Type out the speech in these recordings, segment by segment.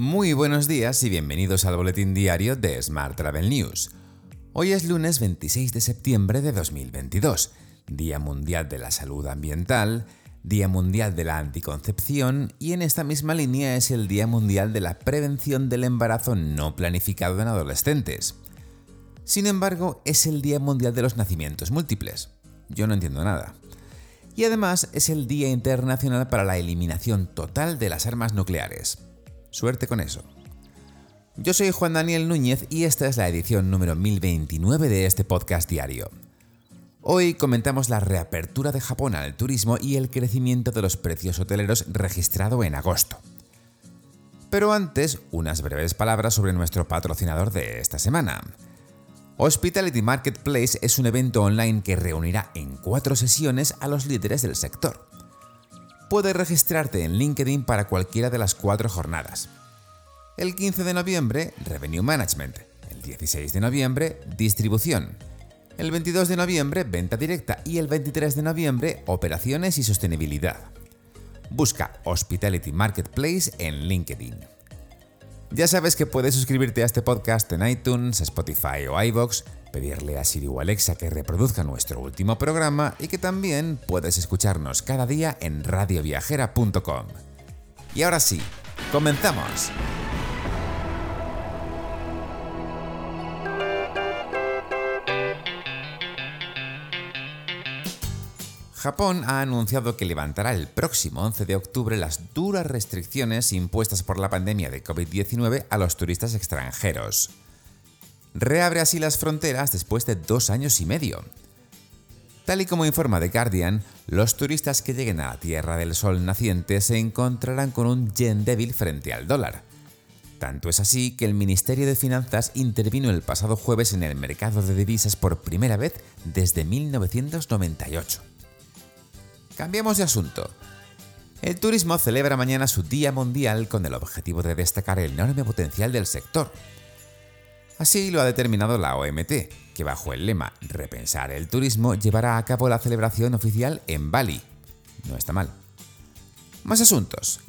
Muy buenos días y bienvenidos al boletín diario de Smart Travel News. Hoy es lunes 26 de septiembre de 2022, Día Mundial de la Salud Ambiental, Día Mundial de la Anticoncepción y en esta misma línea es el Día Mundial de la Prevención del Embarazo No Planificado en Adolescentes. Sin embargo, es el Día Mundial de los Nacimientos Múltiples. Yo no entiendo nada. Y además es el Día Internacional para la Eliminación Total de las Armas Nucleares. Suerte con eso. Yo soy Juan Daniel Núñez y esta es la edición número 1029 de este podcast diario. Hoy comentamos la reapertura de Japón al turismo y el crecimiento de los precios hoteleros registrado en agosto. Pero antes, unas breves palabras sobre nuestro patrocinador de esta semana. Hospitality Marketplace es un evento online que reunirá en cuatro sesiones a los líderes del sector puedes registrarte en LinkedIn para cualquiera de las cuatro jornadas. El 15 de noviembre, Revenue Management. El 16 de noviembre, Distribución. El 22 de noviembre, Venta Directa. Y el 23 de noviembre, Operaciones y Sostenibilidad. Busca Hospitality Marketplace en LinkedIn. Ya sabes que puedes suscribirte a este podcast en iTunes, Spotify o iVoox pedirle a Siri o Alexa que reproduzca nuestro último programa y que también puedes escucharnos cada día en radioviajera.com. Y ahora sí, comenzamos. Japón ha anunciado que levantará el próximo 11 de octubre las duras restricciones impuestas por la pandemia de COVID-19 a los turistas extranjeros reabre así las fronteras después de dos años y medio. Tal y como informa The Guardian, los turistas que lleguen a la Tierra del Sol naciente se encontrarán con un yen débil frente al dólar. Tanto es así que el Ministerio de Finanzas intervino el pasado jueves en el mercado de divisas por primera vez desde 1998. Cambiamos de asunto. El turismo celebra mañana su Día Mundial con el objetivo de destacar el enorme potencial del sector. Así lo ha determinado la OMT, que bajo el lema Repensar el turismo llevará a cabo la celebración oficial en Bali. No está mal. Más asuntos.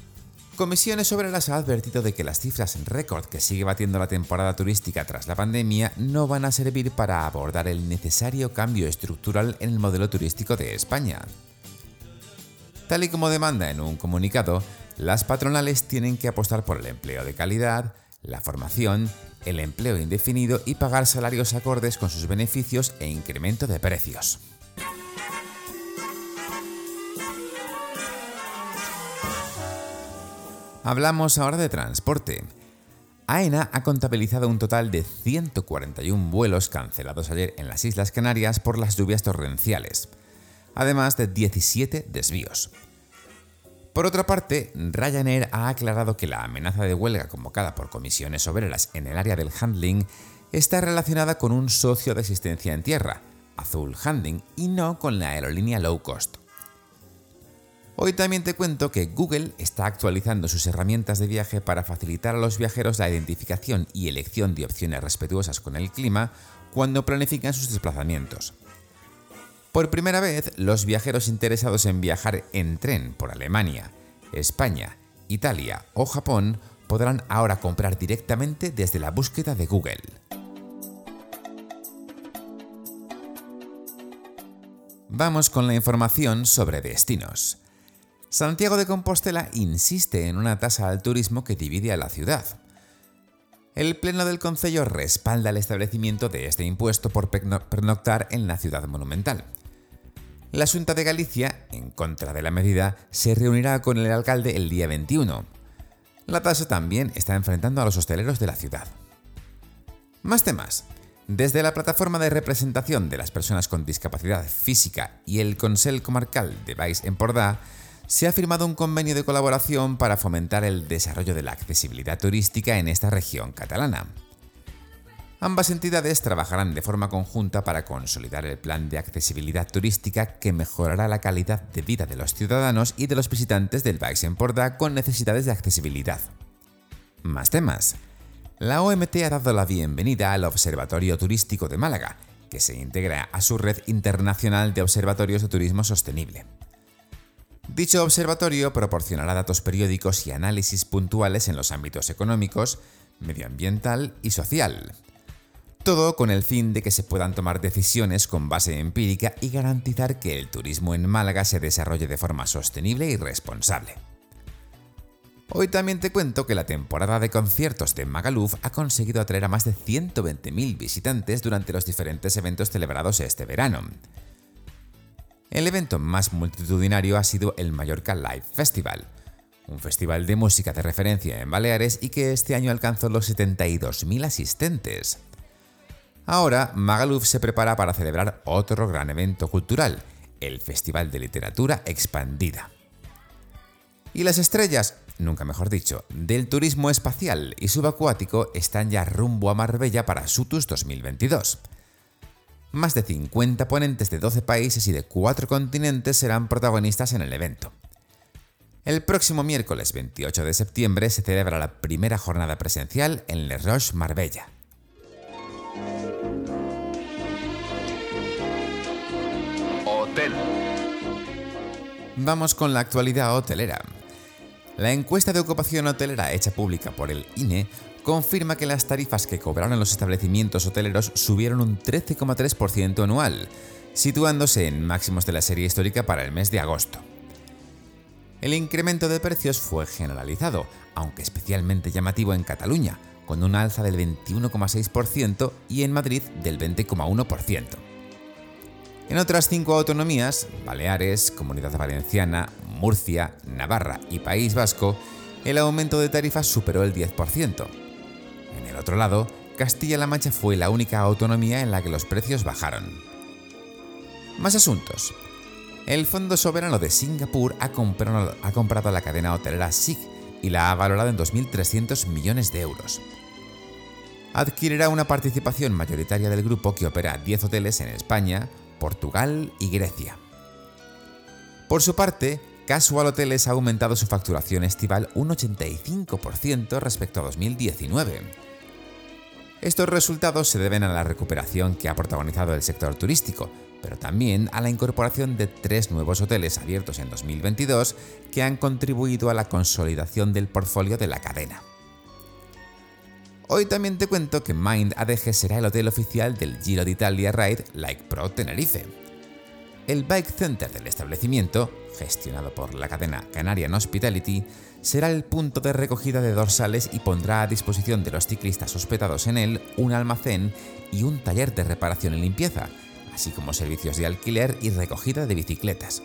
Comisiones sobre las ha advertido de que las cifras en récord que sigue batiendo la temporada turística tras la pandemia no van a servir para abordar el necesario cambio estructural en el modelo turístico de España. Tal y como demanda en un comunicado, las patronales tienen que apostar por el empleo de calidad, la formación el empleo indefinido y pagar salarios acordes con sus beneficios e incremento de precios. Hablamos ahora de transporte. AENA ha contabilizado un total de 141 vuelos cancelados ayer en las Islas Canarias por las lluvias torrenciales, además de 17 desvíos. Por otra parte, Ryanair ha aclarado que la amenaza de huelga convocada por comisiones obreras en el área del handling está relacionada con un socio de asistencia en tierra, Azul Handling, y no con la aerolínea low cost. Hoy también te cuento que Google está actualizando sus herramientas de viaje para facilitar a los viajeros la identificación y elección de opciones respetuosas con el clima cuando planifican sus desplazamientos. Por primera vez, los viajeros interesados en viajar en tren por Alemania, España, Italia o Japón podrán ahora comprar directamente desde la búsqueda de Google. Vamos con la información sobre destinos. Santiago de Compostela insiste en una tasa al turismo que divide a la ciudad. El Pleno del Concello respalda el establecimiento de este impuesto por pernoctar en la ciudad monumental. La Junta de Galicia, en contra de la medida, se reunirá con el alcalde el día 21. La tasa también está enfrentando a los hosteleros de la ciudad. Más temas. Desde la plataforma de representación de las personas con discapacidad física y el Consell Comarcal de Baix Empordà, se ha firmado un convenio de colaboración para fomentar el desarrollo de la accesibilidad turística en esta región catalana. Ambas entidades trabajarán de forma conjunta para consolidar el plan de accesibilidad turística que mejorará la calidad de vida de los ciudadanos y de los visitantes del Baix Empordà con necesidades de accesibilidad. Más temas. La OMT ha dado la bienvenida al Observatorio Turístico de Málaga, que se integra a su red internacional de observatorios de turismo sostenible. Dicho observatorio proporcionará datos periódicos y análisis puntuales en los ámbitos económicos, medioambiental y social. Todo con el fin de que se puedan tomar decisiones con base empírica y garantizar que el turismo en Málaga se desarrolle de forma sostenible y responsable. Hoy también te cuento que la temporada de conciertos de Magaluf ha conseguido atraer a más de 120.000 visitantes durante los diferentes eventos celebrados este verano. El evento más multitudinario ha sido el Mallorca Live Festival, un festival de música de referencia en Baleares y que este año alcanzó los 72.000 asistentes. Ahora, Magaluf se prepara para celebrar otro gran evento cultural, el Festival de Literatura Expandida. Y las estrellas, nunca mejor dicho, del turismo espacial y subacuático están ya rumbo a Marbella para Sutus 2022. Más de 50 ponentes de 12 países y de 4 continentes serán protagonistas en el evento. El próximo miércoles 28 de septiembre se celebra la primera jornada presencial en Le Roche Marbella. Hotel. Vamos con la actualidad hotelera. La encuesta de ocupación hotelera hecha pública por el INE confirma que las tarifas que cobraron los establecimientos hoteleros subieron un 13,3% anual, situándose en máximos de la serie histórica para el mes de agosto. El incremento de precios fue generalizado, aunque especialmente llamativo en Cataluña, con un alza del 21,6% y en Madrid del 20,1%. En otras cinco autonomías, Baleares, Comunidad Valenciana, Murcia, Navarra y País Vasco, el aumento de tarifas superó el 10%. En el otro lado, Castilla-La Mancha fue la única autonomía en la que los precios bajaron. Más asuntos. El Fondo Soberano de Singapur ha comprado, ha comprado la cadena hotelera SIG y la ha valorado en 2.300 millones de euros. Adquirirá una participación mayoritaria del grupo que opera 10 hoteles en España, Portugal y Grecia. Por su parte, Casual Hoteles ha aumentado su facturación estival un 85% respecto a 2019. Estos resultados se deben a la recuperación que ha protagonizado el sector turístico, pero también a la incorporación de tres nuevos hoteles abiertos en 2022 que han contribuido a la consolidación del portfolio de la cadena. Hoy también te cuento que Mind ADG será el hotel oficial del Giro d'Italia Ride Like Pro Tenerife. El Bike Center del establecimiento, gestionado por la cadena Canarian Hospitality, será el punto de recogida de dorsales y pondrá a disposición de los ciclistas hospedados en él un almacén y un taller de reparación y limpieza, así como servicios de alquiler y recogida de bicicletas.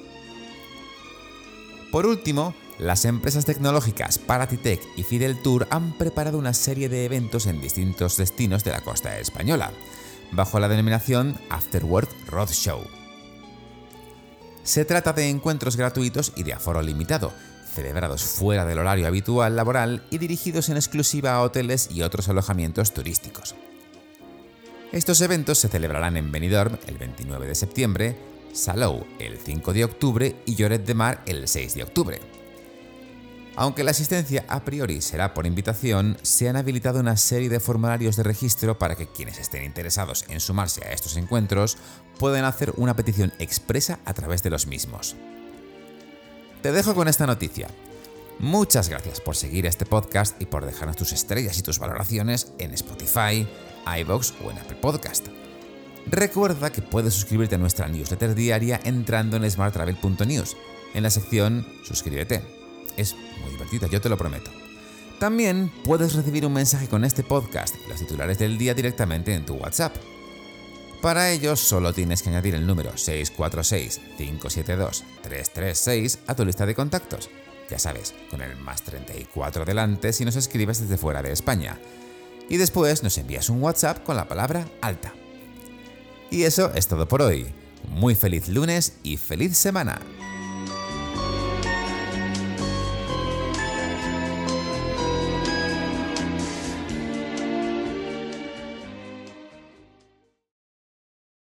Por último, las empresas tecnológicas Paratitech y Fidel Tour han preparado una serie de eventos en distintos destinos de la costa española, bajo la denominación Afterwork Roadshow. Se trata de encuentros gratuitos y de aforo limitado, celebrados fuera del horario habitual laboral y dirigidos en exclusiva a hoteles y otros alojamientos turísticos. Estos eventos se celebrarán en Benidorm el 29 de septiembre, Salou el 5 de octubre y Lloret de Mar el 6 de octubre. Aunque la asistencia a priori será por invitación, se han habilitado una serie de formularios de registro para que quienes estén interesados en sumarse a estos encuentros puedan hacer una petición expresa a través de los mismos. Te dejo con esta noticia. Muchas gracias por seguir este podcast y por dejarnos tus estrellas y tus valoraciones en Spotify, iVoox o en Apple Podcast. Recuerda que puedes suscribirte a nuestra newsletter diaria entrando en smarttravel.news, en la sección Suscríbete. Es muy divertida, yo te lo prometo. También puedes recibir un mensaje con este podcast los titulares del día directamente en tu WhatsApp. Para ello solo tienes que añadir el número 646-572-336 a tu lista de contactos. Ya sabes, con el más 34 delante si nos escribes desde fuera de España. Y después nos envías un WhatsApp con la palabra alta. Y eso es todo por hoy. Muy feliz lunes y feliz semana.